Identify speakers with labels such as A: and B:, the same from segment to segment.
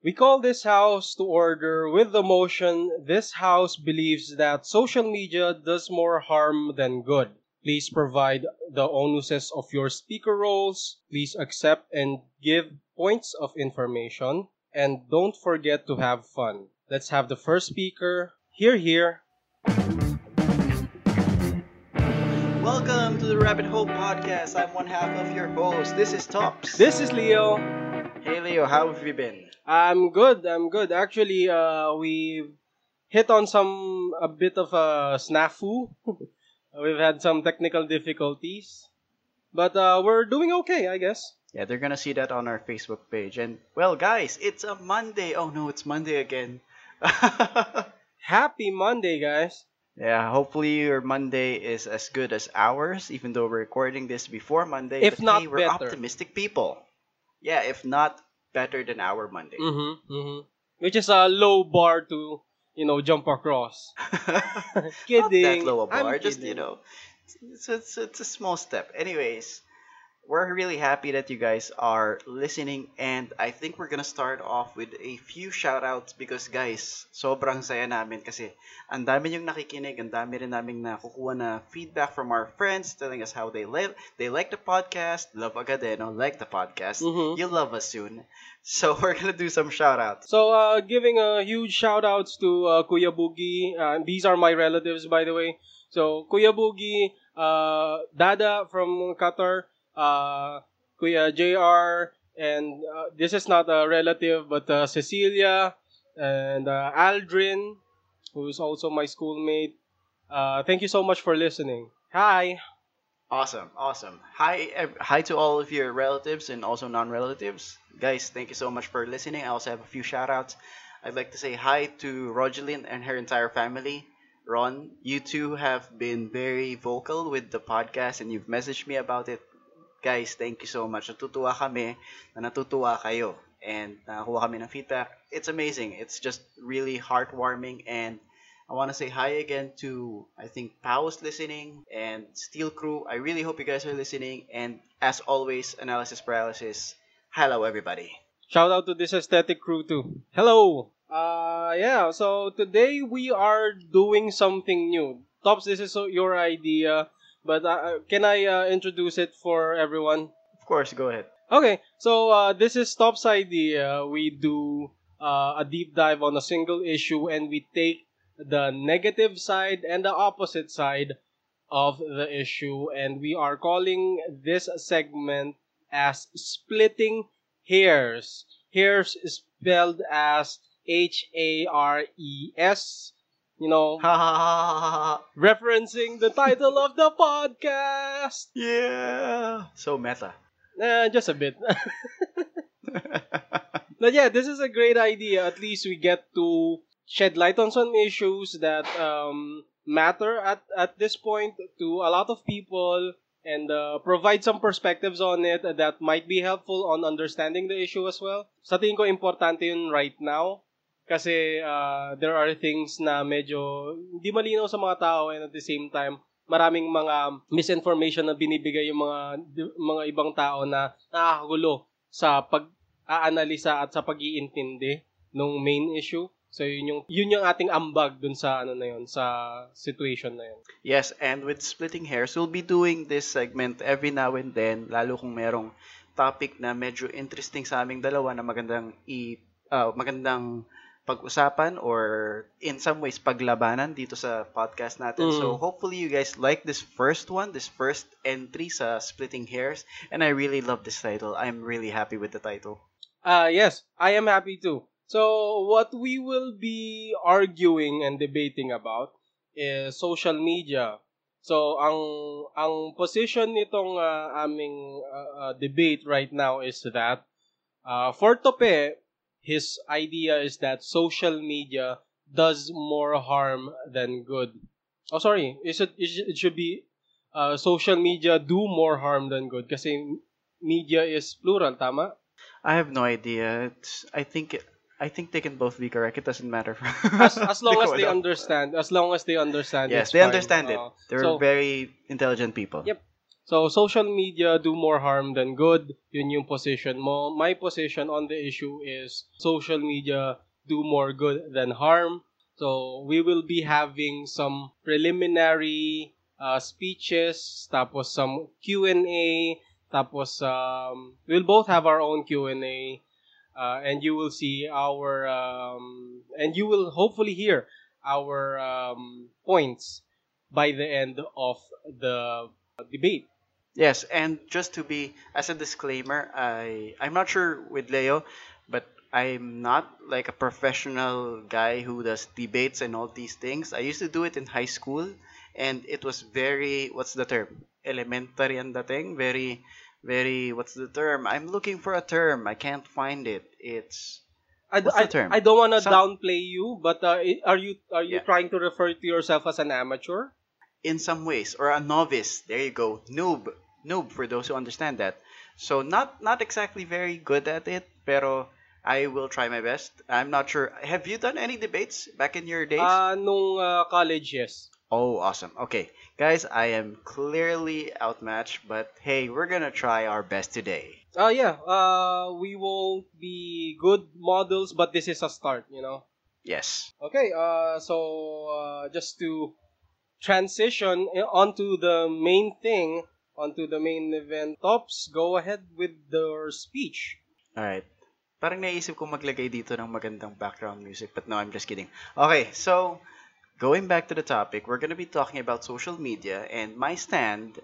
A: We call this house to order with the motion this house believes that social media does more harm than good. Please provide the onuses of your speaker roles. Please accept and give points of information. And don't forget to have fun. Let's have the first speaker. Here, here.
B: Welcome to the Rabbit Hole Podcast. I'm one half of your host. This is Tops.
A: This is Leo.
B: Hey Leo, how have you been?
A: I'm good. I'm good. Actually, uh, we hit on some a bit of a snafu. We've had some technical difficulties, but uh, we're doing okay, I guess.
B: Yeah, they're gonna see that on our Facebook page. And well, guys, it's a Monday. Oh no, it's Monday again.
A: Happy Monday, guys.
B: yeah, hopefully your Monday is as good as ours, even though we're recording this before Monday.
A: If
B: but
A: not
B: hey, we're
A: better.
B: optimistic people. Yeah, if not better than our Monday.
A: Mm-hmm, mm-hmm. Which is a low bar to, you know, jump across.
B: Not
A: Kidding.
B: that low a
A: I'm
B: bar, just you know, it's, it's it's a small step. Anyways, we're really happy that you guys are listening, and I think we're gonna start off with a few shoutouts because guys, sobrang saya namin kasi ang dami yung nakikinig, ang dami rin namin nakukuha na feedback from our friends telling us how they live, they like the podcast, love agad eh, no? like the podcast,
A: Mhm.
B: you'll love us soon. So we're gonna do some shoutouts.
A: So, uh, giving a huge shout outs to uh, Kuya Boogie. Uh, these are my relatives, by the way. So, Kuya Boogie, uh, Dada from Qatar, uh, Kuya JR, and uh, this is not a relative, but uh, Cecilia, and uh, Aldrin, who's also my schoolmate. Uh, thank you so much for listening. Hi.
B: Awesome, awesome. Hi, hi to all of your relatives and also non-relatives. Guys, thank you so much for listening. I also have a few shout-outs. I'd like to say hi to Rogelyn and her entire family. Ron, you two have been very vocal with the podcast and you've messaged me about it. Guys, thank you so much. Natutuwa kami na natutuwa kayo and nakakuha kami ng feedback. It's amazing. It's just really heartwarming and I want to say hi again to I think Pao's listening and Steel Crew. I really hope you guys are listening. And as always, analysis paralysis. Hello, everybody.
A: Shout out to this aesthetic crew too. Hello. Uh yeah, so today we are doing something new. Tops, this is your idea, but uh, can I uh, introduce it for everyone?
B: Of course, go ahead.
A: Okay, so uh, this is Top's idea. We do uh, a deep dive on a single issue and we take the negative side and the opposite side of the issue and we are calling this segment as splitting hares. Hares is spelled as H A R E S. You know,
B: Ha ha ha ha ha ha.
A: referencing the title of the podcast.
B: Yeah. So meta.
A: Eh, just a bit. But yeah, this is a great idea. At least we get to shed light on some issues that um, matter at, at this point to a lot of people and uh, provide some perspectives on it that might be helpful on understanding the issue as well. Sa tingin ko, importante yun right now. Kasi uh, there are things na medyo hindi malinaw sa mga tao and at the same time, maraming mga misinformation na binibigay yung mga mga ibang tao na nakakagulo sa pag-aanalisa at sa pag-iintindi ng main issue. So yun yung yun yung ating ambag dun sa ano na yun, sa situation na yun.
B: Yes, and with splitting hairs, we'll be doing this segment every now and then, lalo kung merong topic na medyo interesting sa aming dalawa na magandang i ah, magandang pag-usapan or in some ways paglabanan dito sa podcast natin.
A: Mm.
B: So hopefully you guys like this first one, this first entry sa Splitting Hairs, and I really love this title. I'm really happy with the title.
A: Uh, yes, I am happy too. So, what we will be arguing and debating about is social media. So, ang ang position nitong uh, aming uh, uh, debate right now is that uh, for Tope, his idea is that social media does more harm than good. Oh, sorry. Is it, it should- it should be uh, social media do more harm than good kasi media is plural, tama?
B: I have no idea. It's, I think I think they can both be correct. It doesn't matter.
A: as as long as they understand, as long as they understand.
B: Yes, they
A: fine.
B: understand it. They're
A: so,
B: very intelligent people.
A: Yep. So, social media do more harm than good. Yun yung position mo. My position on the issue is social media do more good than harm. So, we will be having some preliminary uh, speeches, tapos some Q&A, tapos um, we'll both have our own Q&A. Uh, and you will see our um, and you will hopefully hear our um, points by the end of the debate.
B: Yes, and just to be as a disclaimer, I I'm not sure with Leo, but I'm not like a professional guy who does debates and all these things. I used to do it in high school, and it was very what's the term? Elementary and the thing. Very, very what's the term? I'm looking for a term. I can't find it. It's
A: I,
B: What's
A: I,
B: the term?
A: I don't want to
B: Some-
A: downplay you, but uh, are you are you
B: Yeah.
A: trying to refer to yourself as an amateur?
B: in some ways or a novice there you go noob noob for those who understand that. So not not exactly very good at it pero i will try my best. I'm not sure. Have you done any debates back in your days?
A: Ah, nung uh, college, yes.
B: oh awesome. Okay. Guys i am clearly outmatched but hey we're gonna try our best today.
A: Uh, yeah, uh, we won't be good models, but this is a start, you know.
B: yes.
A: Okay, uh, so uh, just to transition onto the main thing, onto the main event, Tops, go ahead with your speech.
B: Alright. Parang naisip ko maglagay dito ng magandang background music, but no, I'm just kidding. Okay, so going back to the topic, we're gonna be talking about social media and my stand,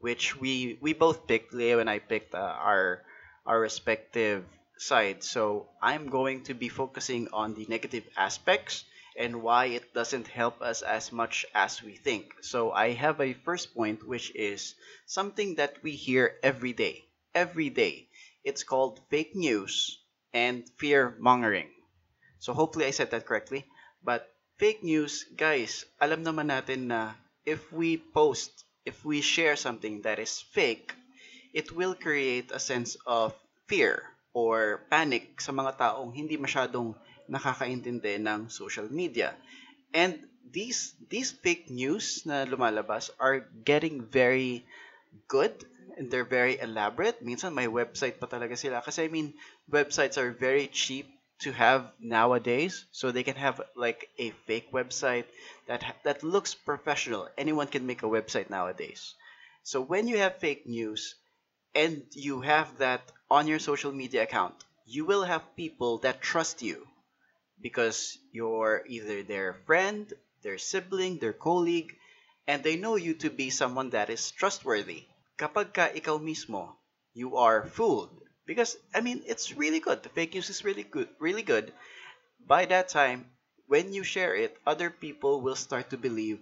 B: which we we both picked. Leo and I picked uh, our our respective sides. So I'm going to be focusing on the negative aspects and why it doesn't help us as much as we think. So I have a first point, which is something that we hear every day. Every day it's called fake news and fear mongering. So hopefully I said that correctly. But fake news, guys, alam naman natin na if we post, if we share something that is fake, it will create a sense of fear or panic sa mga taong hindi masyadong nakakaintindi ng social media. And these these fake news na lumalabas are getting very good and they're very elaborate. Minsan may website pa talaga sila. Kasi I mean, websites are very cheap to have nowadays. So they can have like a fake website that ha- that looks professional. Anyone can make a website nowadays. So when you have fake news and you have that on your social media account, you will have people that trust you because you're either their friend, their sibling, their colleague, and they know you to be someone that is trustworthy. Kapag ka ikaw mismo, you are fooled. Because, I mean, it's really good. The fake news is really good. Really good. By that time, when you share it, other people will start to believe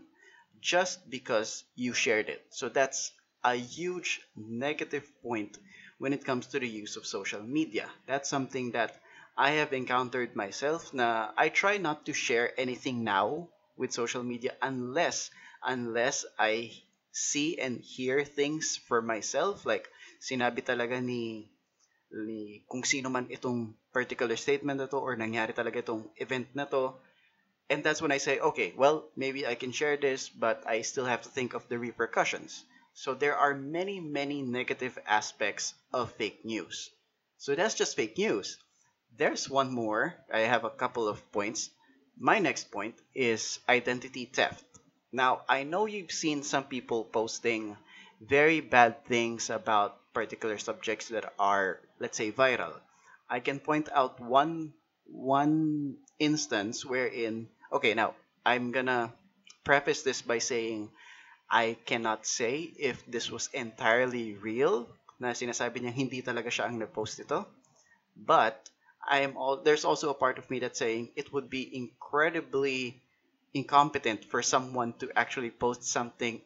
B: just because you shared it. So that's a huge negative point when it comes to the use of social media. That's something that I have encountered myself na I try not to share anything now with social media unless unless I see and hear things for myself. Like sinabi talaga ni ni kung sino man itong particular statement na to or nangyari talaga itong event na to. And that's when I say okay well maybe I can share this but I still have to think of the repercussions. So there are many many negative aspects of fake news. So that's just fake news there's one more. I have a couple of points. My next point is identity theft. Now, I know you've seen some people posting very bad things about particular subjects that are, let's say, viral. I can point out one one instance wherein okay, now I'm gonna preface this by saying I cannot say if this was entirely real na sinasabi niya hindi talaga siya ang nag-post ito. But I am all there's also a part of me that's saying it would be incredibly incompetent for someone to actually post something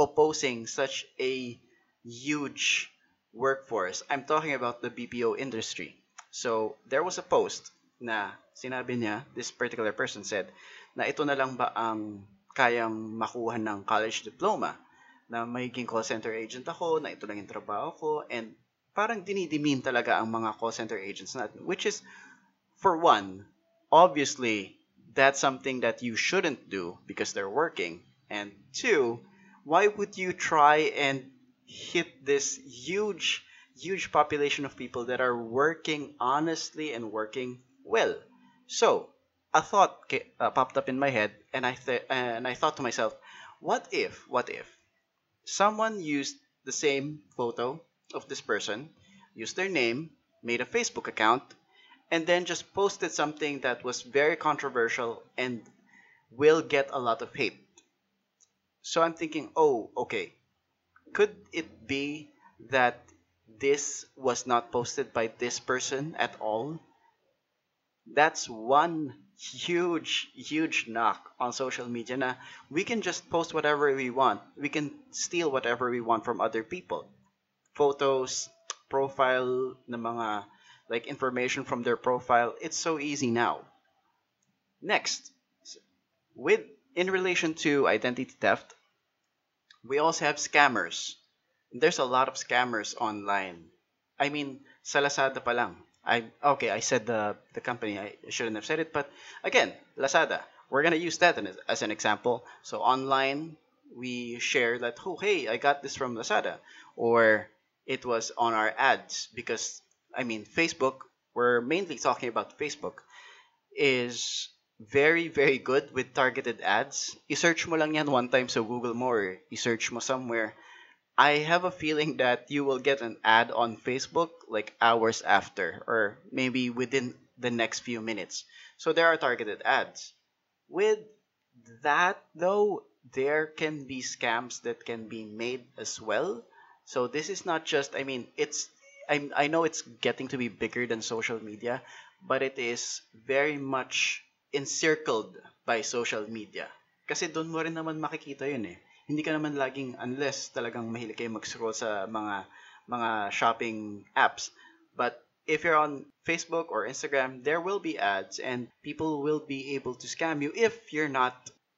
B: opposing such a huge workforce. I'm talking about the BPO industry. So there was a post na sinabi niya, this particular person said, na ito na lang ba ang kayang makuha ng college diploma na magiging call center agent ako, na ito lang yung trabaho ko, and parang dinidimin talaga ang mga call center agents natin. Which is, for one, obviously, that's something that you shouldn't do because they're working. And two, why would you try and hit this huge, huge population of people that are working honestly and working well. So, a thought uh, popped up in my head, and I th- and I thought to myself, what if, what if someone used the same photo of this person, used their name, made a Facebook account, and then just posted something that was very controversial and will get a lot of hate. So I'm thinking, oh, okay, could it be that this was not posted by this person at all? That's one huge, huge knock on social media na we can just post whatever we want. We can steal whatever we want from other people. Photos, profile na mga like information from their profile. It's so easy now. Next, with in relation to identity theft, we also have scammers. There's a lot of scammers online. I mean, sa Lazada pa lang. I okay, I said the the company. I shouldn't have said it, but again, Lazada. We're gonna use that an- as an example. So online, we share that. Oh, hey, I got this from Lazada, or it was on our ads because I mean, Facebook. We're mainly talking about Facebook is very, very good with targeted ads. I-search mo lang yan one time sa Google mo or i-search mo somewhere. I have a feeling that you will get an ad on Facebook like hours after or maybe within the next few minutes. So there are targeted ads. With that though, there can be scams that can be made as well. So this is not just I mean it's I I know it's getting to be bigger than social media, but it is very much encircled by social media. Kasi doon mo rin naman makikita yun eh. Hindi ka naman laging, unless talagang mahilig kayo mag-scroll sa mga, mga shopping apps. But if you're on Facebook or Instagram, there will be ads and people will be able to scam you if you're not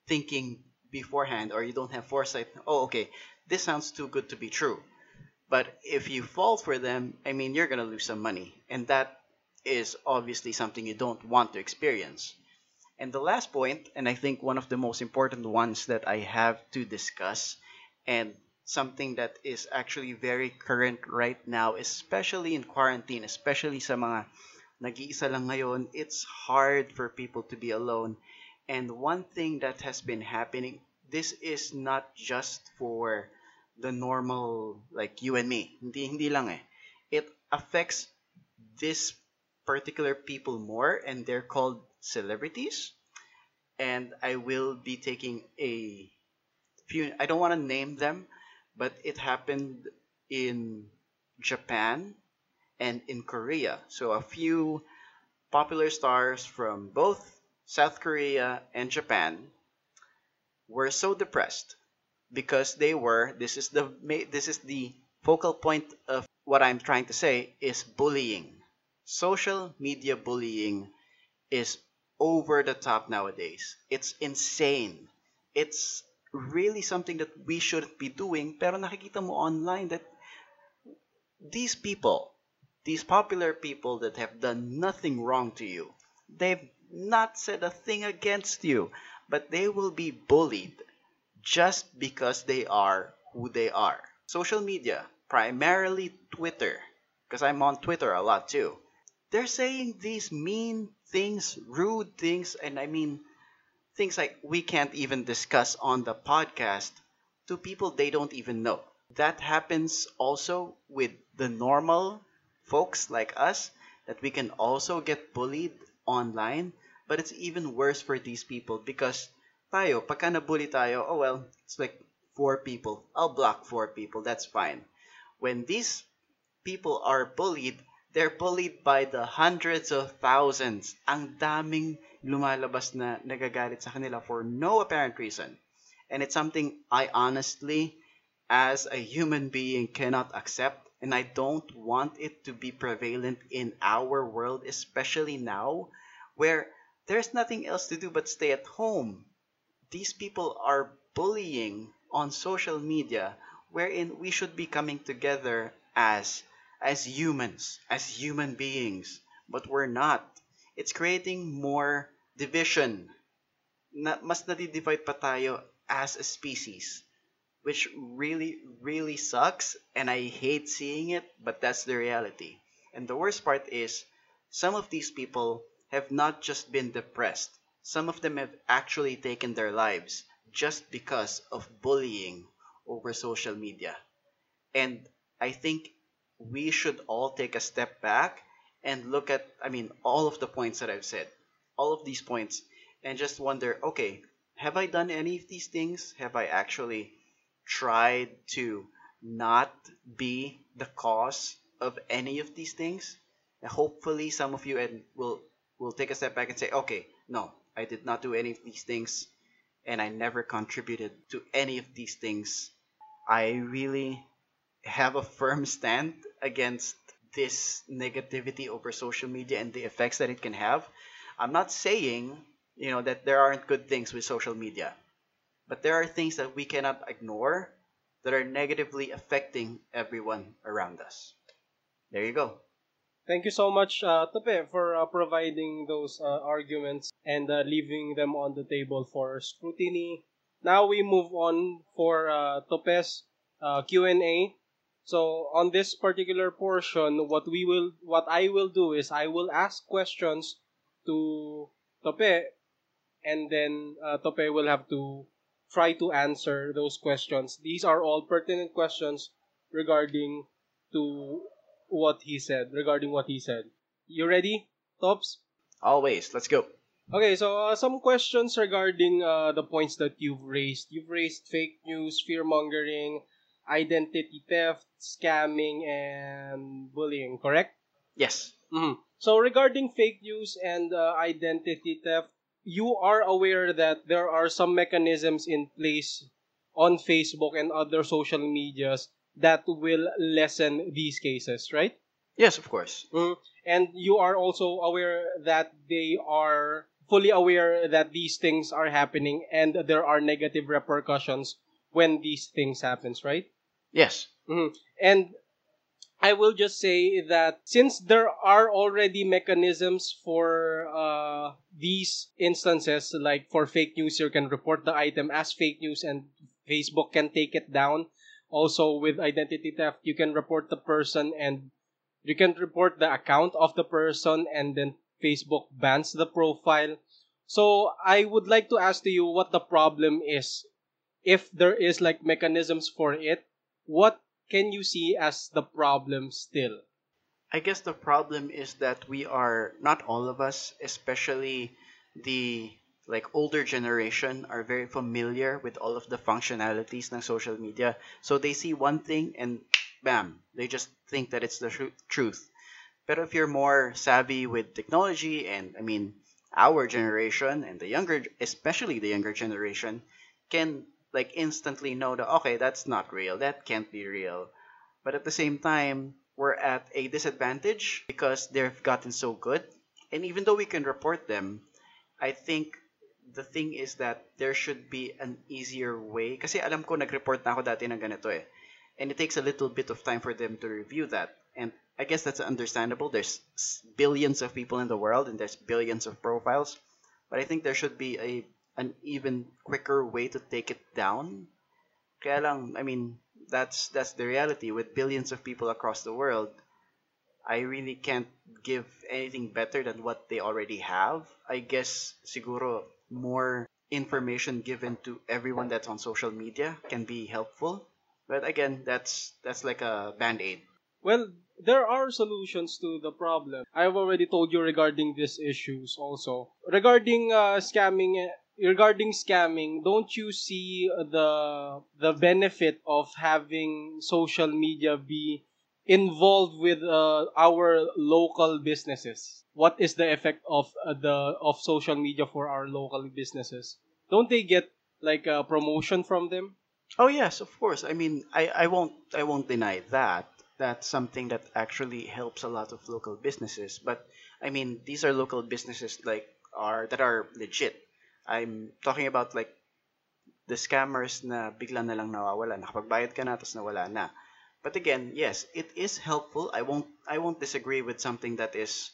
B: thinking beforehand or you don't have foresight. Oh, okay, this sounds too good to be true. But if you fall for them, I mean, you're gonna lose some money, and that is obviously something you don't want to experience. And the last point, and I think one of the most important ones that I have to discuss, and something that is actually very current right now, especially in quarantine, especially sa mga nag-iisa lang ngayon, it's hard for people to be alone. And one thing that has been happening, this is not just for the normal like you and me. Hindi hindi lang eh. It affects this particular people more and they're called celebrities. And I will be taking a few I don't want to name them, but it happened in Japan and in Korea. So a few popular stars from both South Korea and Japan were so depressed because they were this is the this is the focal point of what I'm trying to say is bullying. Social media bullying is over the top nowadays. It's insane. It's really something that we shouldn't be doing pero nakikita mo online that these people, these popular people that have done nothing wrong to you, they've not said a thing against you, but they will be bullied just because they are who they are. Social media, primarily Twitter, because I'm on Twitter a lot too. They're saying these mean things, rude things, and I mean things like we can't even discuss on the podcast to people they don't even know. That happens also with the normal folks like us that we can also get bullied online, but it's even worse for these people because tayo, pagka nabully tayo, oh well, it's like four people. I'll block four people, that's fine. When these people are bullied, they're bullied by the hundreds of thousands. Ang daming lumalabas na nagagalit sa kanila for no apparent reason. And it's something I honestly, as a human being, cannot accept. And I don't want it to be prevalent in our world, especially now, where there's nothing else to do but stay at home. These people are bullying on social media, wherein we should be coming together as as humans, as human beings, but we're not. It's creating more division. Na, mas nadidivide pa tayo as a species. which really, really sucks, and I hate seeing it, but that's the reality. And the worst part is, some of these people have not just been depressed, some of them have actually taken their lives just because of bullying over social media. And I think we should all take a step back and look at, I mean, all of the points that I've said, all of these points, and just wonder okay, have I done any of these things? Have I actually tried to not be the cause of any of these things? And hopefully, some of you and will will take a step back and say, okay, no, I did not do any of these things, and I never contributed to any of these things. I really have a firm stand against this negativity over social media and the effects that it can have. I'm not saying, you know, that there aren't good things with social media, but there are things that we cannot ignore that are negatively affecting everyone around us. There you go.
A: Thank you so much, uh, Tope, for uh, providing those uh, arguments and uh, leaving them on the table for scrutiny. Now we move on for uh, Tope's uh, Q&A. So on this particular portion, what we will, what I will do is I will ask questions to Tope, and then uh, Tope will have to try to answer those questions. These are all pertinent questions regarding to what he said, regarding what he said. You ready, Tops?
B: Always. Let's go.
A: Okay, so uh, some questions regarding uh, the points that you've raised. You've raised fake news, fear mongering, identity theft, scamming, and bullying, correct?
B: Yes.
A: Mhm. So regarding fake news and uh, identity theft, you are aware that there are some mechanisms in place on Facebook and other social medias that will lessen these cases, right?
B: Yes, of course.
A: Mm. And you are also aware that they are fully aware that these things are happening and there are negative repercussions when these things happens, right?
B: Yes.
A: Mhm. And I will just say that since there are already mechanisms for uh, these instances, like for fake news, you can report the item as fake news and Facebook can take it down. Also, with identity theft, you can report the person and you can report the account of the person and then Facebook bans the profile. So I would like to ask to you what the problem is. If there is like mechanisms for it, what can you see as the problem still?
B: I guess the problem is that we are not all of us, especially the like older generation, are very familiar with all of the functionalities ng social media. So they see one thing and bam, they just think that it's the tru- truth. But if you're more savvy with technology, and I mean, our generation and the younger, especially the younger generation, can like instantly know that okay, that's not real, that can't be real. But at the same time, we're at a disadvantage because they've gotten so good. And even though we can report them, I think the thing is that there should be an easier way. Kasi alam ko nag-report na ako dati ng ganito eh. And it takes a little bit of time for them to review that. And I guess that's understandable. There's billions of people in the world and there's billions of profiles. But I think there should be a an even quicker way to take it down. Kaya lang, I mean, that's that's the reality with billions of people across the world. I really can't give anything better than what they already have. I guess siguro more information given to everyone that's on social media can be helpful. But again, that's that's like a band-aid.
A: Well, there are solutions to the problem. I've already told you regarding these issues also. Regarding uh, scamming, eh, regarding scamming, don't you see the the benefit of having social media be involved with uh, our local businesses? What is the effect of uh, the of social media for our local businesses? Don't they get like a promotion from them?
B: Oh yes, of course. I mean, I, I won't I won't deny that. That's something that actually helps a lot of local businesses. But I mean, these are local businesses like are that are legit. I'm talking about like the scammers na bigla na lang nawawala. Nakapagbayad ka na tapos nawala na. But again, yes, it is helpful. I won't I won't disagree with something that is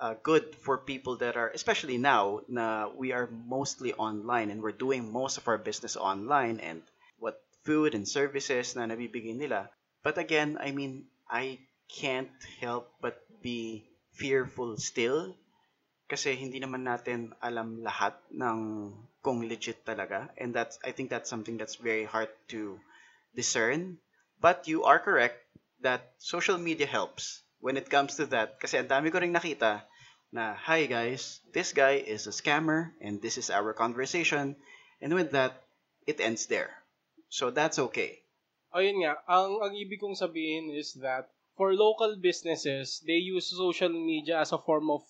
B: uh, good for people that are especially now na we are mostly online and we're doing most of our business online and what food and services na nabibigay nila. But again, I mean, I can't help but be fearful still. Kasi hindi naman natin alam lahat ng kung legit talaga. And that's I think that's something that's very hard to discern. But you are correct that social media helps when it comes to that. Kasi ang dami ko ring nakita na hi guys this guy is a scammer and this is our conversation. And with that it ends there. So that's okay
A: Ayun nga, ang, ang ibig kong sabihin is that for local businesses, they use social media as a form of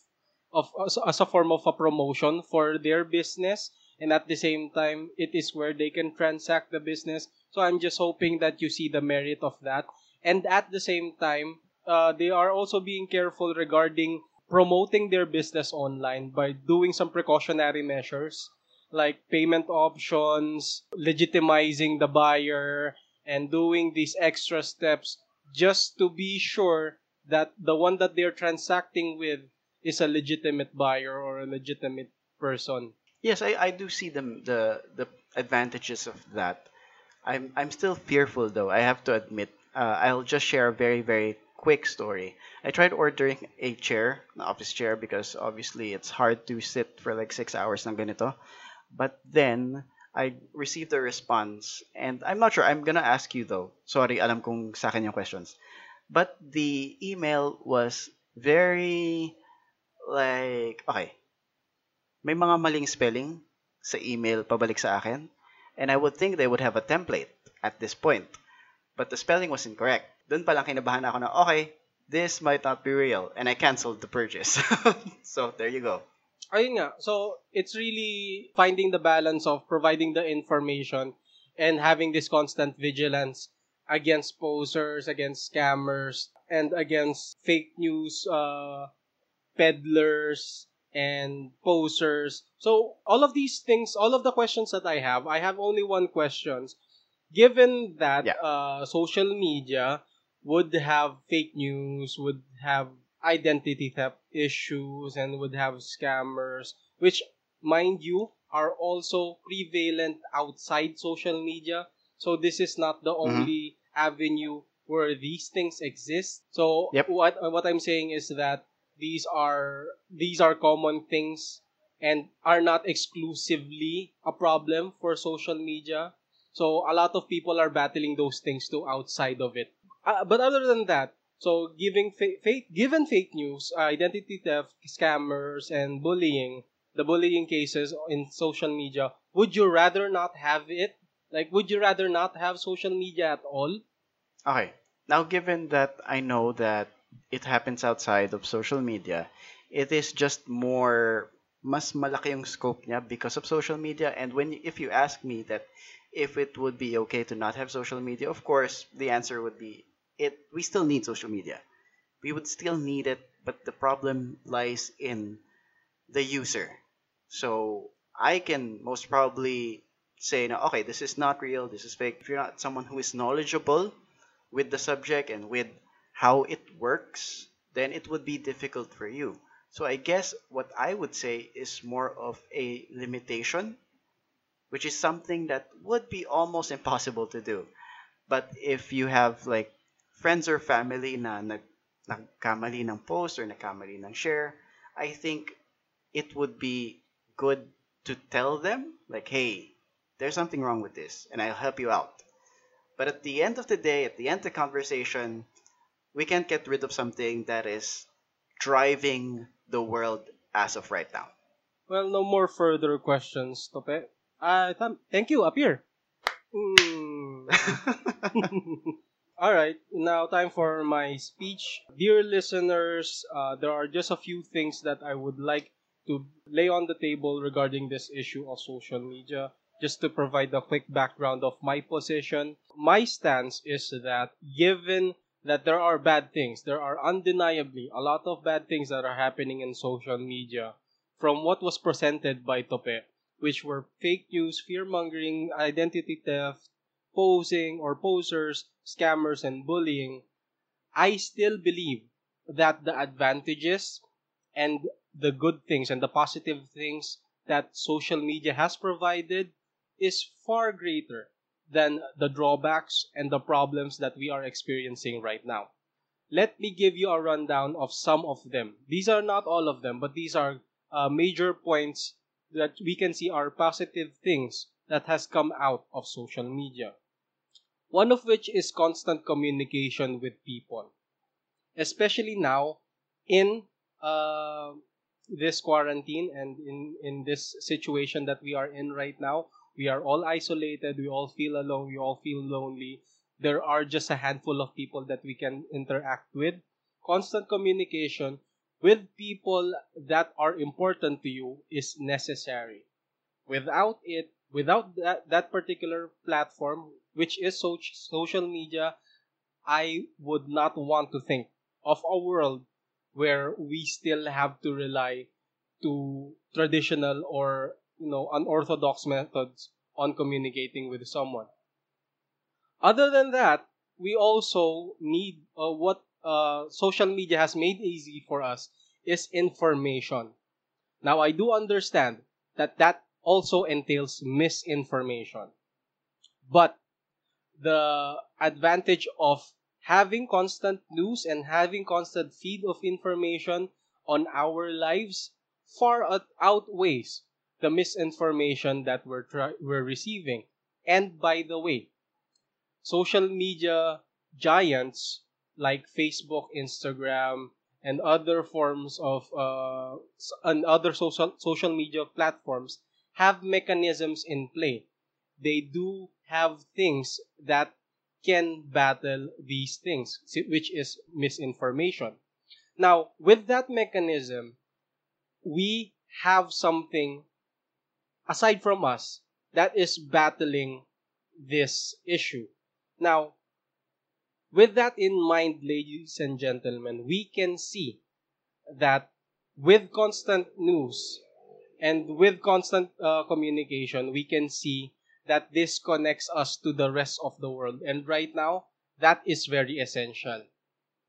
A: of as, a form of a promotion for their business. And at the same time it is where they can transact the business. So i'm just hoping that you see the merit of that. And at the same time uh, they are also being careful regarding promoting their business online by doing some precautionary measures like payment options legitimizing the buyer and doing these extra steps just to be sure that the one that they're transacting with is a legitimate buyer or a legitimate person.
B: Yes, I, I do see the, the the advantages of that. I'm I'm still fearful though. I have to admit. Uh, I'll just share a very very quick story. I tried ordering a chair, an office chair, because obviously it's hard to sit for like six hours ng. But then I received a response, and I'm not sure. I'm gonna ask you though. Sorry, alam kong sa akin yung questions. But the email was very like okay. May mga maling spelling sa email pabalik sa akin, and I would think they would have a template at this point. But the spelling was incorrect. Doon pa lang kinabahan ako na okay, this might not be real, and I canceled the purchase. so there you go.
A: Ayun nga. So, it's really finding the balance of providing the information and having this constant vigilance against posers, against scammers, and against fake news uh, peddlers and posers. So, all of these things, all of the questions that I have, I have only one question. Given that
B: Yeah.
A: uh, social media would have fake news, would have identity theft issues, and would have scammers, which, mind you, are also prevalent outside social media. So this is not the only avenue where these things exist. So
B: Yep.
A: what what I'm saying is that these are these are common things and are not exclusively a problem for social media. So a lot of people are battling those things too outside of it. Uh, but other than that, so giving fa- fake given fake news, uh, identity theft, scammers, and bullying, the bullying cases in social media, would you rather not have it? Like, would you rather not have social media at all?
B: Okay. Now, given that I know that it happens outside of social media, it is just more mas malaki yung scope niya because of social media. And when if you ask me that if it would be okay to not have social media, of course the answer would be it. We still need social media. We would still need it, but the problem lies in the user. So I can most probably say, na, okay, this is not real, this is fake. If you're not someone who is knowledgeable with the subject and with how it works, then it would be difficult for you. So I guess what I would say is more of a limitation, which is something that would be almost impossible to do. But if you have like friends or family na nag nagkamali ng post or nagkamali ng share, I think it would be good to tell them like, hey, there's something wrong with this, and I'll help you out. But at the end of the day, at the end of the conversation, we can't get rid of something that is driving the world as of right now.
A: Well, no more further questions, Tope. Uh, th- thank you, up here. Mm. All right, now time for my speech. Dear listeners, uh, there are just a few things that I would like to lay on the table regarding this issue of social media. Just to provide a quick background of my position, my stance is that given that there are bad things, there are undeniably a lot of bad things that are happening in social media from what was presented by Tope, which were fake news, fear mongering, identity theft, posing or posers, scammers, and bullying, I still believe that the advantages and the good things and the positive things that social media has provided is far greater than the drawbacks and the problems that we are experiencing right now. Let me give you a rundown of some of them. These are not all of them, but these are uh, major points that we can see are positive things that has come out of social media. One of which is constant communication with people, especially now in uh, this quarantine and in in this situation that we are in right now. We are all isolated. We all feel alone. We all feel lonely. There are just a handful of people that we can interact with. Constant communication with people that are important to you is necessary. Without it, without that, that particular platform, which is so- social media, I would not want to think of a world where we still have to rely to traditional or you know unorthodox methods on communicating with someone. Other than that, we also need uh, what uh, social media has made easy for us is information. Now, I do understand that that also entails misinformation. But the advantage of having constant news and having constant feed of information on our lives far out- outweighs the misinformation that we're, we're receiving. And by the way, social media giants like Facebook, Instagram, and other forms of uh, and other social social media platforms have mechanisms in play. They do have things that can battle these things, which is misinformation. Now, with that mechanism, we have something aside from us that is battling this issue. Now, with that in mind, ladies and gentlemen, we can see that with constant news and with constant uh, communication, we can see that this connects us to the rest of the world. And right now, that is very essential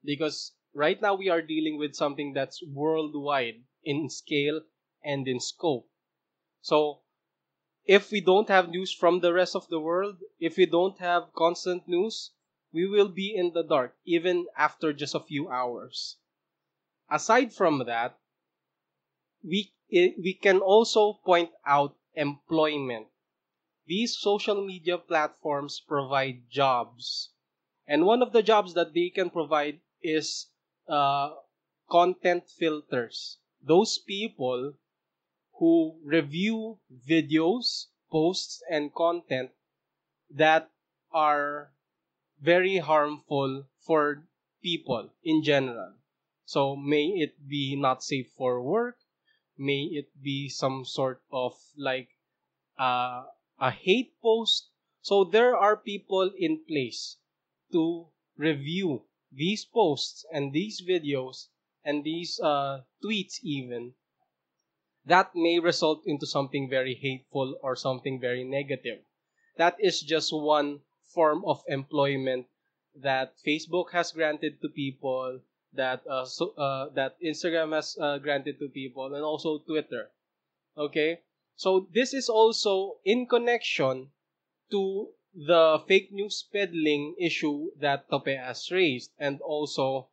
A: because right now we are dealing with something that's worldwide in scale and in scope. So, if we don't have news from the rest of the world, if we don't have constant news, we will be in the dark even after just a few hours. Aside from that, we eh, we can also point out employment. These social media platforms provide jobs, and one of the jobs that they can provide is uh, content filters. Those people who review videos, posts, and content that are very harmful for people in general. So may it be not safe for work, may it be some sort of like uh, a hate post. So there are people in place to review these posts and these videos and these uh, tweets even that may result into something very hateful or something very negative. That is just one form of employment that Facebook has granted to people, that uh, so, uh, that Instagram has uh, granted to people, and also Twitter. Okay, so this is also in connection to the fake news peddling issue that Tope has raised, and also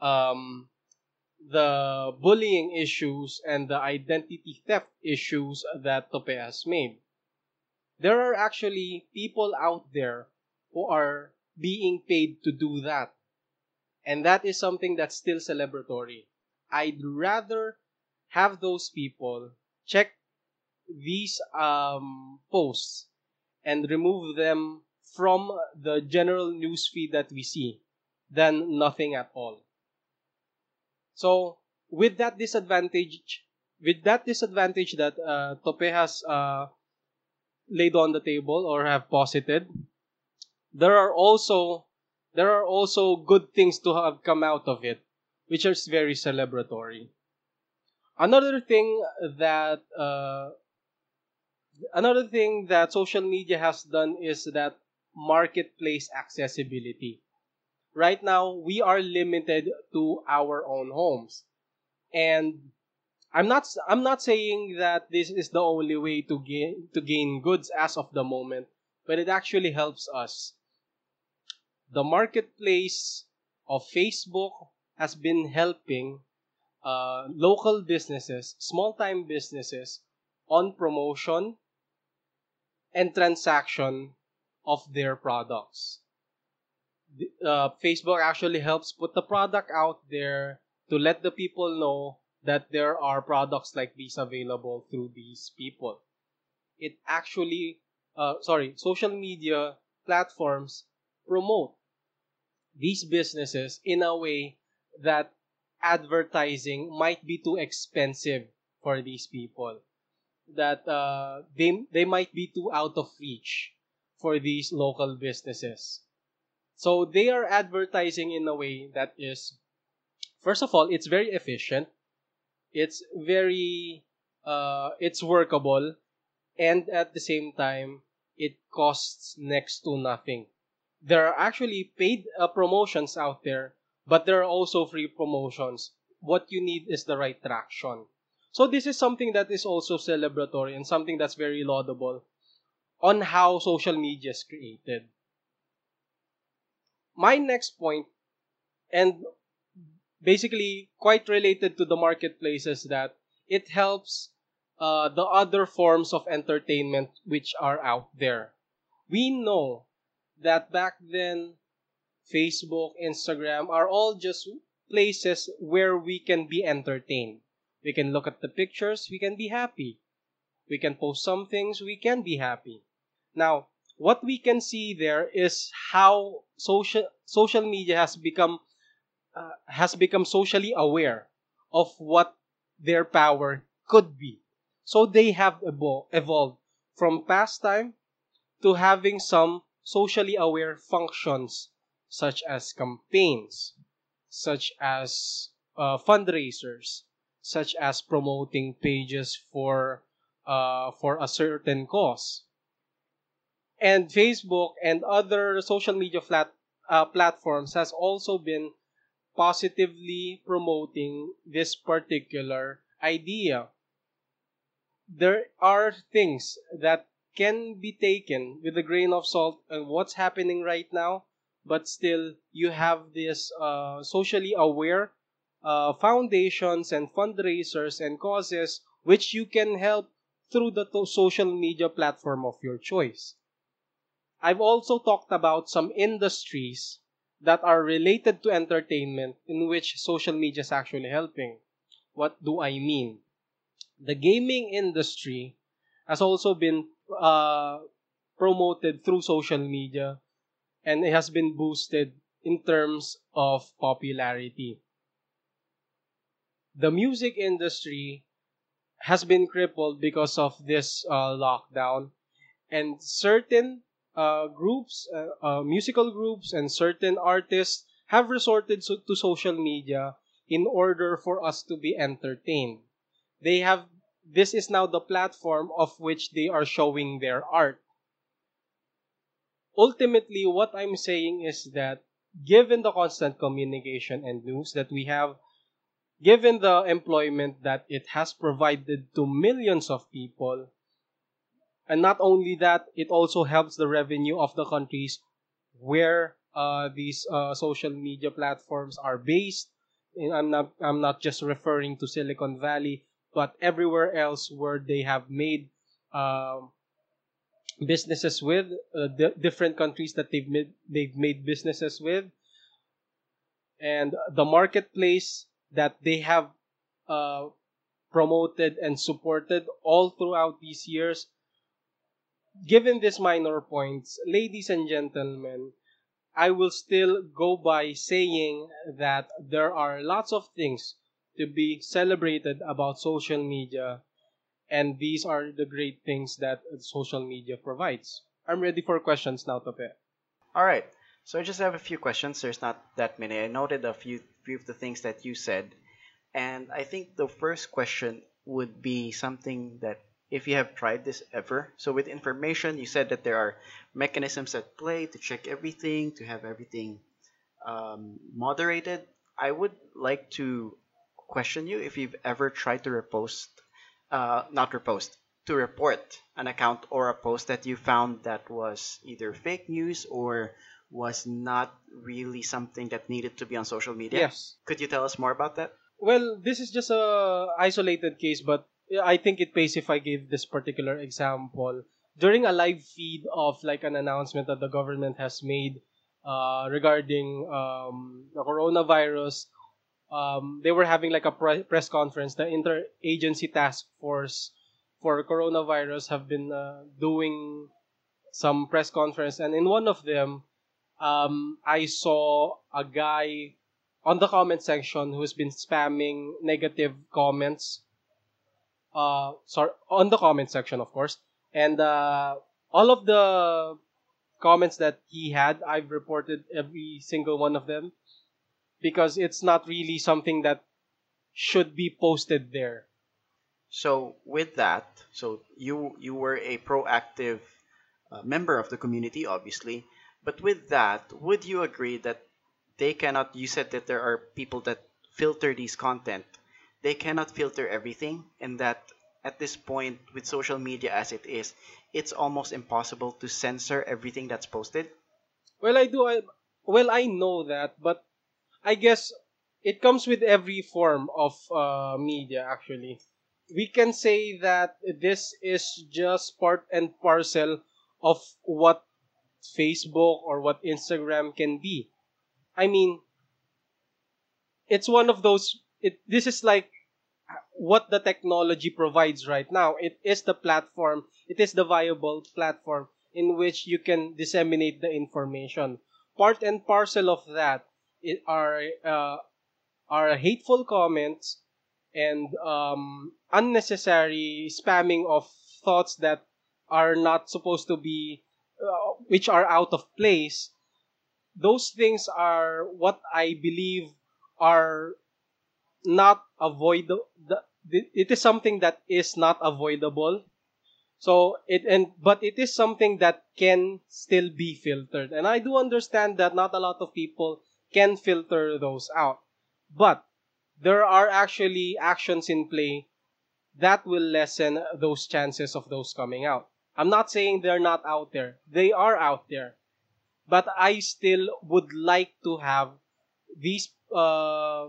A: um, the bullying issues and the identity theft issues that Tope has made. There are actually people out there who are being paid to do that. And that is something that's still celebratory. I'd rather have those people check these um, posts and remove them from the general news feed that we see than nothing at all. So with that disadvantage, with that disadvantage that uh, Tope has uh, laid on the table or have posited, there are also there are also good things to have come out of it, which is very celebratory. Another thing that uh, another thing that social media has done is that marketplace accessibility. Right now, we are limited to our own homes, and I'm not I'm not saying that this is the only way to gain to gain goods as of the moment, but it actually helps us. The marketplace of Facebook has been helping uh, local businesses, small time businesses, on promotion and transaction of their products. Uh, Facebook actually helps put the product out there to let the people know that there are products like these available through these people. It actually, uh, sorry, social media platforms promote these businesses in a way that advertising might be too expensive for these people that uh, they they might be too out of reach for these local businesses. So they are advertising in a way that is first of all it's very efficient. It's very uh, it's workable. And at the same time it costs next to nothing. There are actually paid uh, promotions out there but there are also free promotions. What you need is the right traction so this is something that is also celebratory and something that's very laudable on how social media is created. My next point, and basically quite related to the marketplace, is that it helps uh, the other forms of entertainment which are out there. We know that back then, Facebook, Instagram are all just places where we can be entertained. We can look at the pictures, we can be happy. We can post some things, we can be happy. Now, what we can see there is how social social media has become uh, has become socially aware of what their power could be. So they have evol- evolved from pastime to having some socially aware functions such as campaigns, such as uh, fundraisers, such as promoting pages for uh, for a certain cause. And Facebook and other social media flat, uh, platforms has also been positively promoting this particular idea. There are things that can be taken with a grain of salt and what's happening right now, but still you have this uh, socially aware uh, foundations and fundraisers and causes which you can help through the social media platform of your choice. I've also talked about some industries that are related to entertainment in which social media is actually helping. What do I mean? The gaming industry has also been uh, promoted through social media and it has been boosted in terms of popularity the music industry has been crippled because of this uh, lockdown, and certain uh, groups, uh, uh, musical groups, and certain artists have resorted so- to social media in order for us to be entertained. They have this is now the platform of which they are showing their art. Ultimately, what I'm saying is that given the constant communication and news that we have given the employment that it has provided to millions of people, and not only that, it also helps the revenue of the countries where uh, these uh, social media platforms are based. And I'm not I'm not just referring to Silicon Valley, but everywhere else where they have made um, businesses with uh, different countries that they've made they've made businesses with, and the marketplace that they have uh, promoted and supported all throughout these years. Given these minor points, ladies and gentlemen, I will still go by saying that there are lots of things to be celebrated about social media, and these are the great things that social media provides. I'm ready for questions now, Tope.
B: All right. So I just have a few questions. There's not that many. I noted a few few of the things that you said, and I think the first question would be something that if you have tried this ever. So with information, you said that there are mechanisms at play to check everything, to have everything um, moderated. I would like to question you if you've ever tried to repost, uh, not repost, to report an account or a post that you found that was either fake news or was not really something that needed to be on social media?
A: Yes.
B: Could you tell us more about that?
A: Well, this is just a isolated case, but I think it pays if I give this particular example. During a live feed of like an announcement that the government has made uh, regarding um, the coronavirus, um, they were having like a pre- press conference. The interagency task force for coronavirus have been uh, doing some press conference, and in one of them, um, I saw a guy on the comment section who's been spamming negative comments. Uh, sorry, on the comment section, of course, and uh, all of the comments that he had, I've reported every single one of them because it's not really something that should be posted there.
B: So with that, so you you were a proactive uh, member of the community, obviously, but with that, would you agree that they cannot? You said that there are people that filter these content. They cannot filter everything, and that at this point, with social media as it is, it's almost impossible to censor everything that's posted.
A: Well, I do. I, well, I know that, but I guess it comes with every form of uh, media. Actually, we can say that this is just part and parcel of what Facebook or what Instagram can be. I mean, it's one of those. It this is like what the technology provides right now. It is the platform. It is the viable platform in which you can disseminate the information. Part and parcel of that are uh, are hateful comments and um, unnecessary spamming of thoughts that are not supposed to be, uh, which are out of place. Those things are what I believe are not avoidable. It is something that is not avoidable. So it and but it is something that can still be filtered. And I do understand that not a lot of people can filter those out. But there are actually actions in play that will lessen those chances of those coming out. I'm not saying they're not out there. They are out there. But I still would like to have these uh,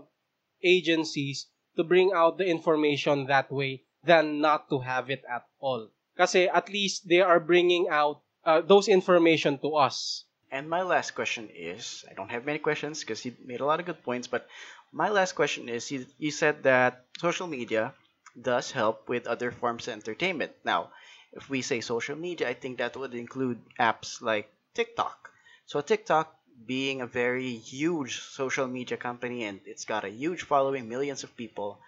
A: agencies to bring out the information that way than not to have it at all. Kasi at least they are bringing out uh, those information to us.
B: And my last question is I don't have many questions because he made a lot of good points, but my last question is he, you said that social media does help with other forms of entertainment. Now, if we say social media, I think that would include apps like TikTok. So, TikTok being a very huge social media company and it's got a huge following, millions of people,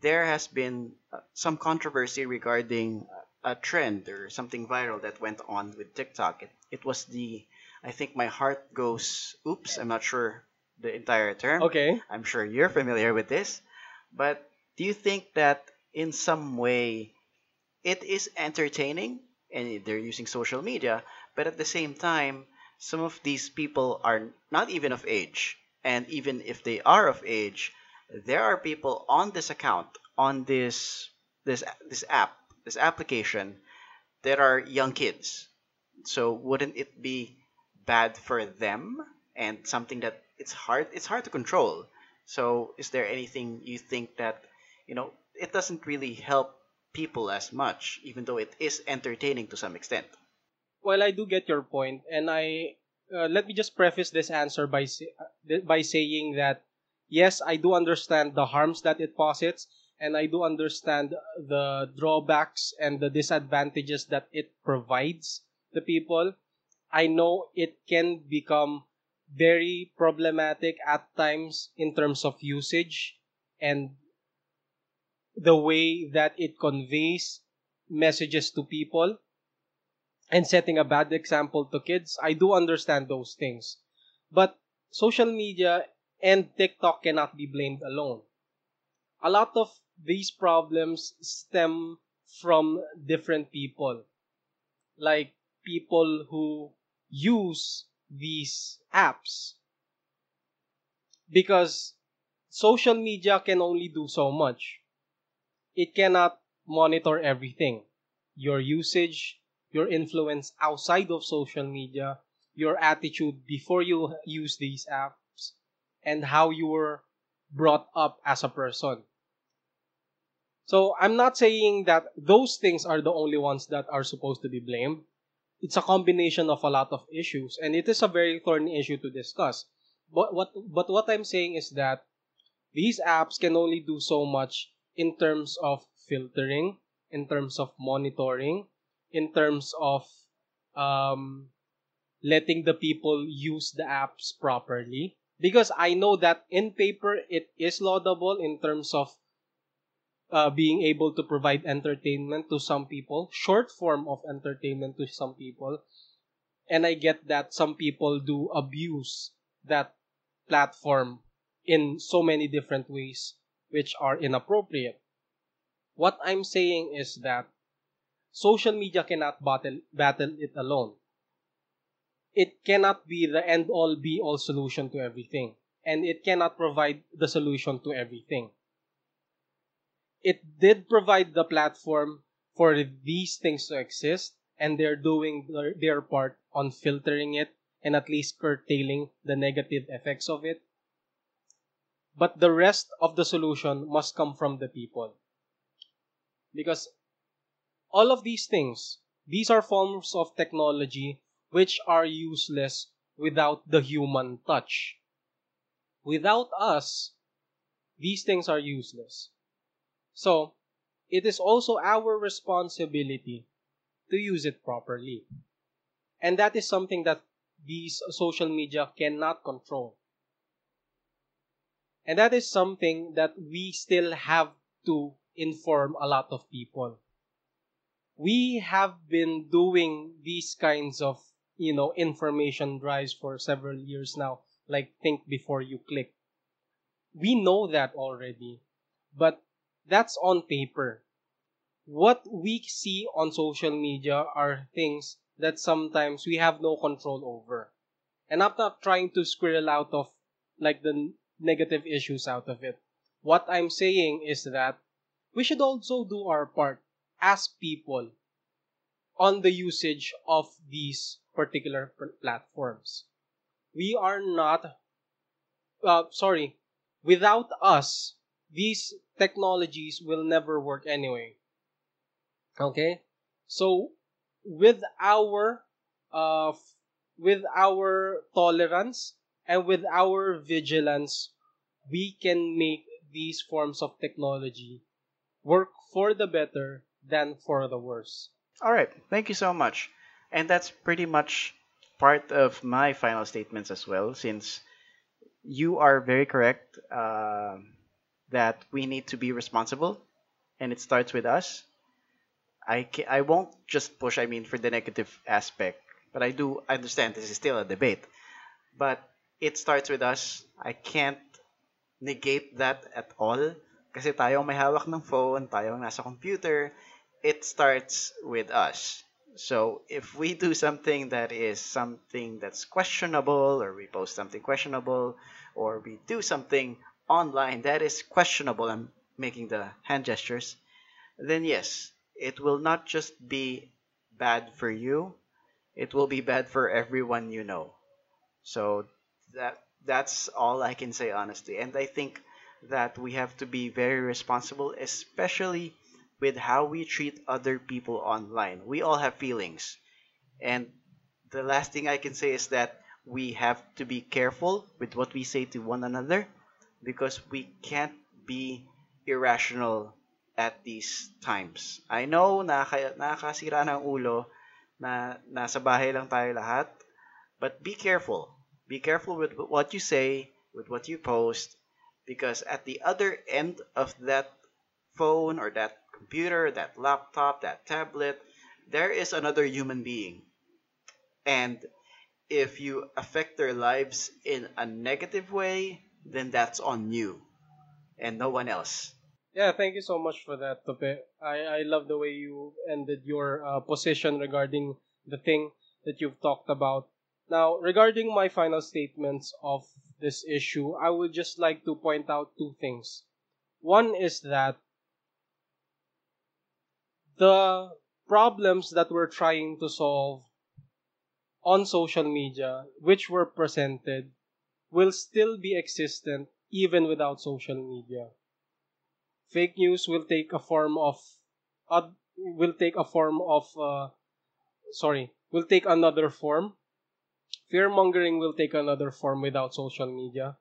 B: there has been uh, some controversy regarding a trend or something viral that went on with TikTok. It, it was the, I think my heart goes, oops, I'm not sure the entire term.
A: Okay.
B: I'm sure you're familiar with this. But do you think that in some way it is entertaining and they're using social media, but at the same time, some of these people are not even of age. And even if they are of age, there are people on this account, on this this this app, this application that are young kids. So wouldn't it be bad for them and something that it's hard it's hard to control. So is there anything you think that you know it doesn't really help people as much, even though it is entertaining to some extent?
A: Well, I do get your point, and I uh, let me just preface this answer by say, uh, by saying that yes, I do understand the harms that it posits, and I do understand the drawbacks and the disadvantages that it provides the people. I know it can become very problematic at times in terms of usage and the way that it conveys messages to people and setting a bad example to kids. I do understand those things. But social media and TikTok cannot be blamed alone. A lot of these problems stem from different people. Like people who use these apps. Because social media can only do so much. It cannot monitor everything. your usage, your influence outside of social media, your attitude before you use these apps, and how you were brought up as a person. So I'm not saying that those things are the only ones that are supposed to be blamed. It's a combination of a lot of issues, and it is a very thorny issue to discuss. But what but what I'm saying is that these apps can only do so much in terms of filtering, in terms of monitoring, in terms of um, letting the people use the apps properly. Because I know that in paper it is laudable in terms of uh, being able to provide entertainment to some people, short form of entertainment to some people. And I get that some people do abuse that platform in so many different ways which are inappropriate. What I'm saying is that social media cannot battle, battle it alone. It cannot be the end all be all solution to everything. And it cannot provide the solution to everything. It did provide the platform for these things to exist, and they're doing their, their part on filtering it and at least curtailing the negative effects of it but the rest of the solution must come from the people. Because all of these things, these are forms of technology which are useless without the human touch. Without us, these things are useless. So, it is also our responsibility to use it properly. And that is something that these social media cannot control. And that is something that we still have to inform a lot of people. We have been doing these kinds of, you know, information drives for several years now, like think before you click. We know that already, but that's on paper. What we see on social media are things that sometimes we have no control over. And I'm not trying to squirrel out of like the negative issues out of it. What I'm saying is that we should also do our part as people on the usage of these particular platforms. We are not, uh, sorry, without us, these technologies will never work anyway. Okay? So, with our, uh, with our tolerance and with our vigilance, we can make these forms of technology work for the better than for the worse.
B: All right, thank you so much. And that's pretty much part of my final statements as well, since you are very correct uh, that we need to be responsible, and it starts with us. I, I won't just push, I mean, for the negative aspect, but I do understand this is still a debate. But it starts with us. I can't negate that at all. Kasi tayo may hawak ng phone, tayo nasa computer, it starts with us. So if we do something that is something that's questionable, or we post something questionable, or we do something online that is questionable, I'm making the hand gestures, then yes, it will not just be bad for you, it will be bad for everyone you know. So that that's all I can say honestly. And I think that we have to be very responsible, especially with how we treat other people online. We all have feelings. And the last thing I can say is that we have to be careful with what we say to one another because we can't be irrational at these times. I know nakaka nakakasira ng ulo na nasa bahay lang tayo lahat, but be careful be careful with what you say, with what you post, because at the other end of that phone or that computer, that laptop, that tablet, there is another human being. And if you affect their lives in a negative way, then that's on you and no one else.
A: Yeah, thank you so much for that, Tope. I, I love the way you ended your uh, position regarding the thing that you've talked about. Now, regarding my final statements of this issue, I would just like to point out two things. One is that the problems that we're trying to solve on social media, which were presented, will still be existent even without social media. Fake news will take a form of uh, will take a form of uh, sorry will take another form. Fear mongering will take another form without social media.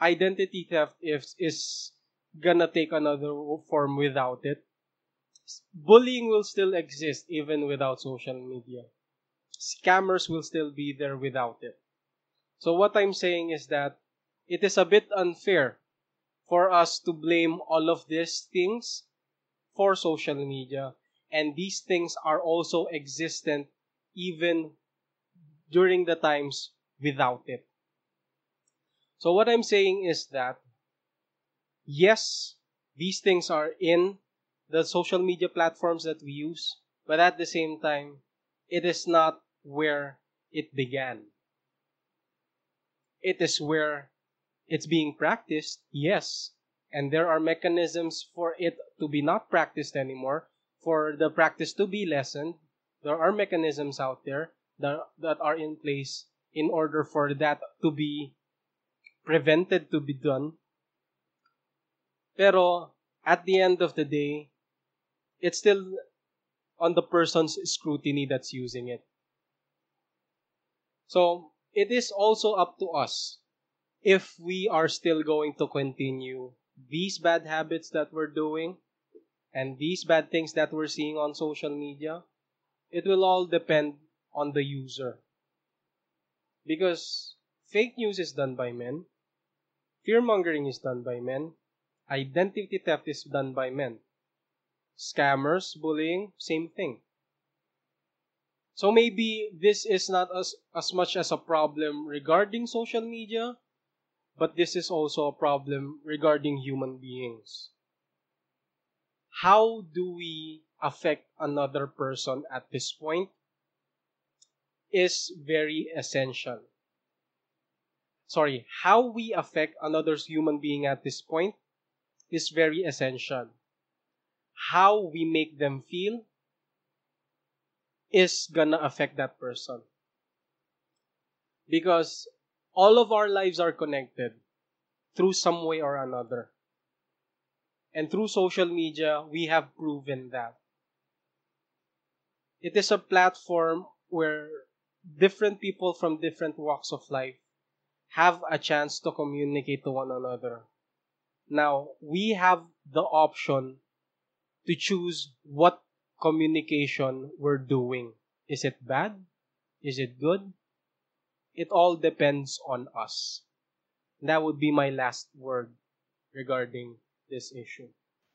A: Identity theft is, is gonna take another form without it. Bullying will still exist even without social media. Scammers will still be there without it. So what I'm saying is that it is a bit unfair for us to blame all of these things for social media and these things are also existent even during the times without it. So what I'm saying is that yes, these things are in the social media platforms that we use, but at the same time, it is not where it began. It is where it's being practiced, yes, and there are mechanisms for it to be not practiced anymore, for the practice to be lessened. There are mechanisms out there that, that are in place in order for that to be prevented to be done. Pero at the end of the day, it's still on the person's scrutiny that's using it. So it is also up to us if we are still going to continue these bad habits that we're doing and these bad things that we're seeing on social media. It will all depend on the user. Because fake news is done by men, fear mongering is done by men, identity theft is done by men. Scammers, bullying, same thing. So maybe this is not as, as much as a problem regarding social media, but this is also a problem regarding human beings. How do we affect another person at this point is very essential. Sorry, how we affect another human being at this point is very essential. How we make them feel is gonna affect that person. Because all of our lives are connected through some way or another. And through social media, we have proven that. It is a platform where different people from different walks of life have a chance to communicate to one another. Now, we have the option to choose what communication we're doing. Is it bad? Is it good? It all depends on us. That would be my last word regarding this issue.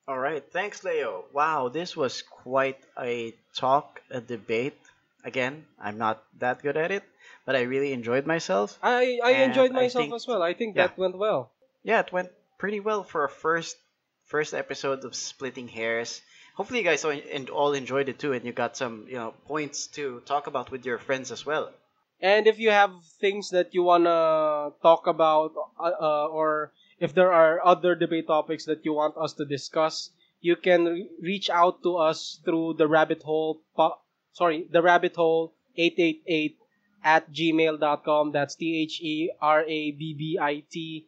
B: All right, thanks, Leo. Wow, this was quite a talk, a debate. Again, I'm not that good at it, but I really enjoyed myself.
A: I, I
B: And
A: enjoyed
B: I
A: myself
B: think-
A: as well. I think
B: yeah.
A: that went well.
B: Yeah, it went pretty well for a first first episode of Splitting Hares. Hopefully, you guys all, en- all enjoyed it too, and you got some you know points to talk about with your friends as well.
A: And if you have things that you wanna talk about, uh, uh, or if there are other debate topics that you want us to discuss, you can re- reach out to us through the rabbit hole. Po- sorry, the rabbit hole eight eight eight at gmail.com. That's T H E R A B B I T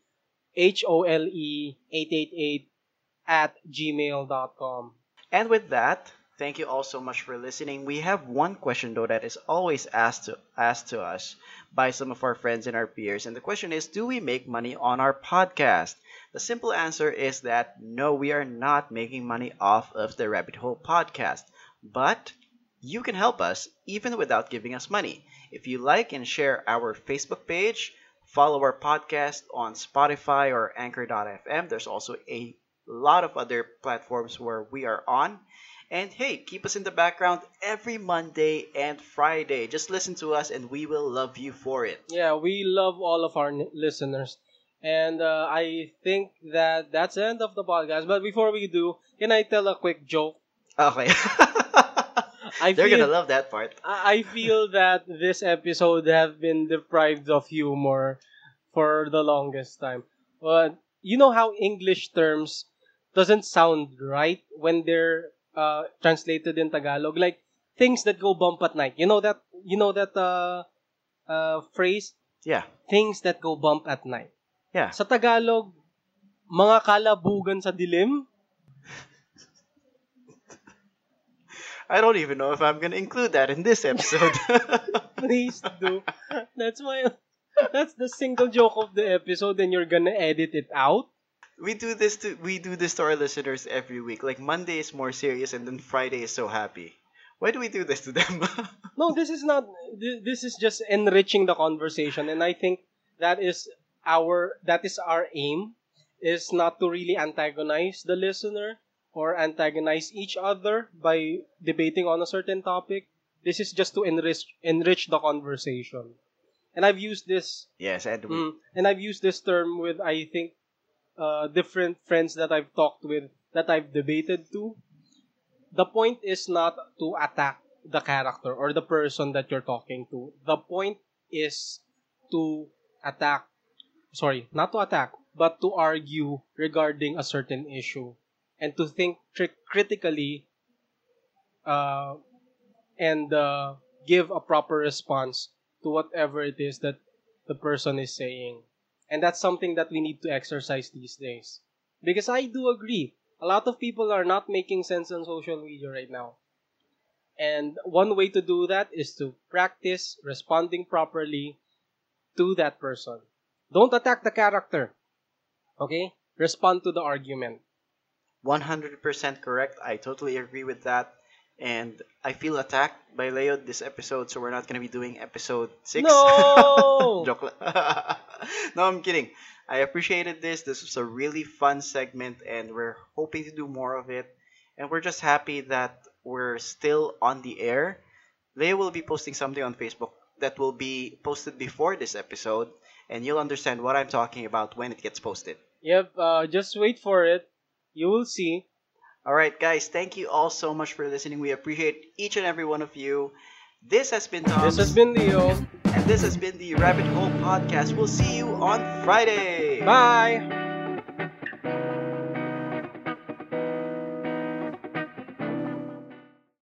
A: H O L E eight eight eight at gmail.com.
B: And with that, thank you all so much for listening. We have one question though that is always asked to asked to us by some of our friends and our peers, and the question is, do we make money on our podcast? The simple answer is that no, we are not making money off of the Rabbit Hole podcast, but you can help us even without giving us money. If you like and share our Facebook page, follow our podcast on Spotify or Anchor.fm. There's also a lot of other platforms where we are on. And hey, keep us in the background every Monday and Friday. Just listen to us and we will love you for it.
A: Yeah, we love all of our n- listeners. And uh, I think that that's the end of the podcast. But before we do, can I tell a quick joke?
B: Okay.
A: I
B: They're
A: feel,
B: gonna love that part.
A: I feel that this episode have been deprived of humor for the longest time. But you know how English terms doesn't sound right when they're uh, translated in Tagalog? Like, things that go bump at night. You know that you know that uh, uh, phrase,
B: Yeah.
A: things that go bump at night.
B: Yeah.
A: Sa Tagalog, mga kalabugan sa dilim.
B: I don't even know if I'm gonna include that in this episode.
A: Please do. That's my that's the single joke of the episode and you're gonna edit it out.
B: we do this to we do this to our listeners every week. Like Monday is more serious, and then Friday is so happy. Why do we do this to them?
A: No, this is not this is just enriching the conversation and I think that is our that is our aim is not to really antagonize the listener or antagonize each other by debating on a certain topic. This is just to enrich enrich the conversation. And I've used this
B: yes, and
A: Mm, and I've used this term with I think uh, different friends that I've talked with that I've debated to. The point is not to attack the character or the person that you're talking to. The point is to attack sorry, not to attack, but to argue regarding a certain issue and to think tri- critically uh, and uh, give a proper response to whatever it is that the person is saying. And that's something that we need to exercise these days. Because I do agree, a lot of people are not making sense on social media right now. And one way to do that is to practice responding properly to that person. Don't attack the character. Okay? Respond to the argument.
B: 100% correct. I totally agree with that. And I feel attacked by Leo this episode, so we're not gonna be doing episode six.
A: No!
B: Joke no, I'm kidding. I appreciated this. This was a really fun segment, and we're hoping to do more of it. And we're just happy that we're still on the air. Leo will be posting something on Facebook that will be posted before this episode, and you'll understand what I'm talking about when it gets posted.
A: Yep, uh, just wait for it. You will see.
B: All right, guys, thank you all so much for listening. We appreciate each and every one of you. This has been Tom.
A: This has been Leo.
B: and this has been the Rabbit Hole Podcast. We'll see you on Friday.
A: Bye!